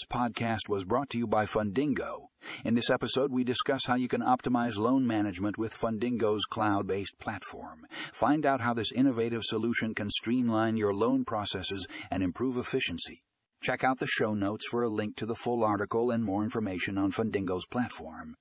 This podcast was brought to you by Fundingo. In this episode, we discuss how you can optimize loan management with Fundingo's cloud based platform. Find out how this innovative solution can streamline your loan processes and improve efficiency. Check out the show notes for a link to the full article and more information on Fundingo's platform.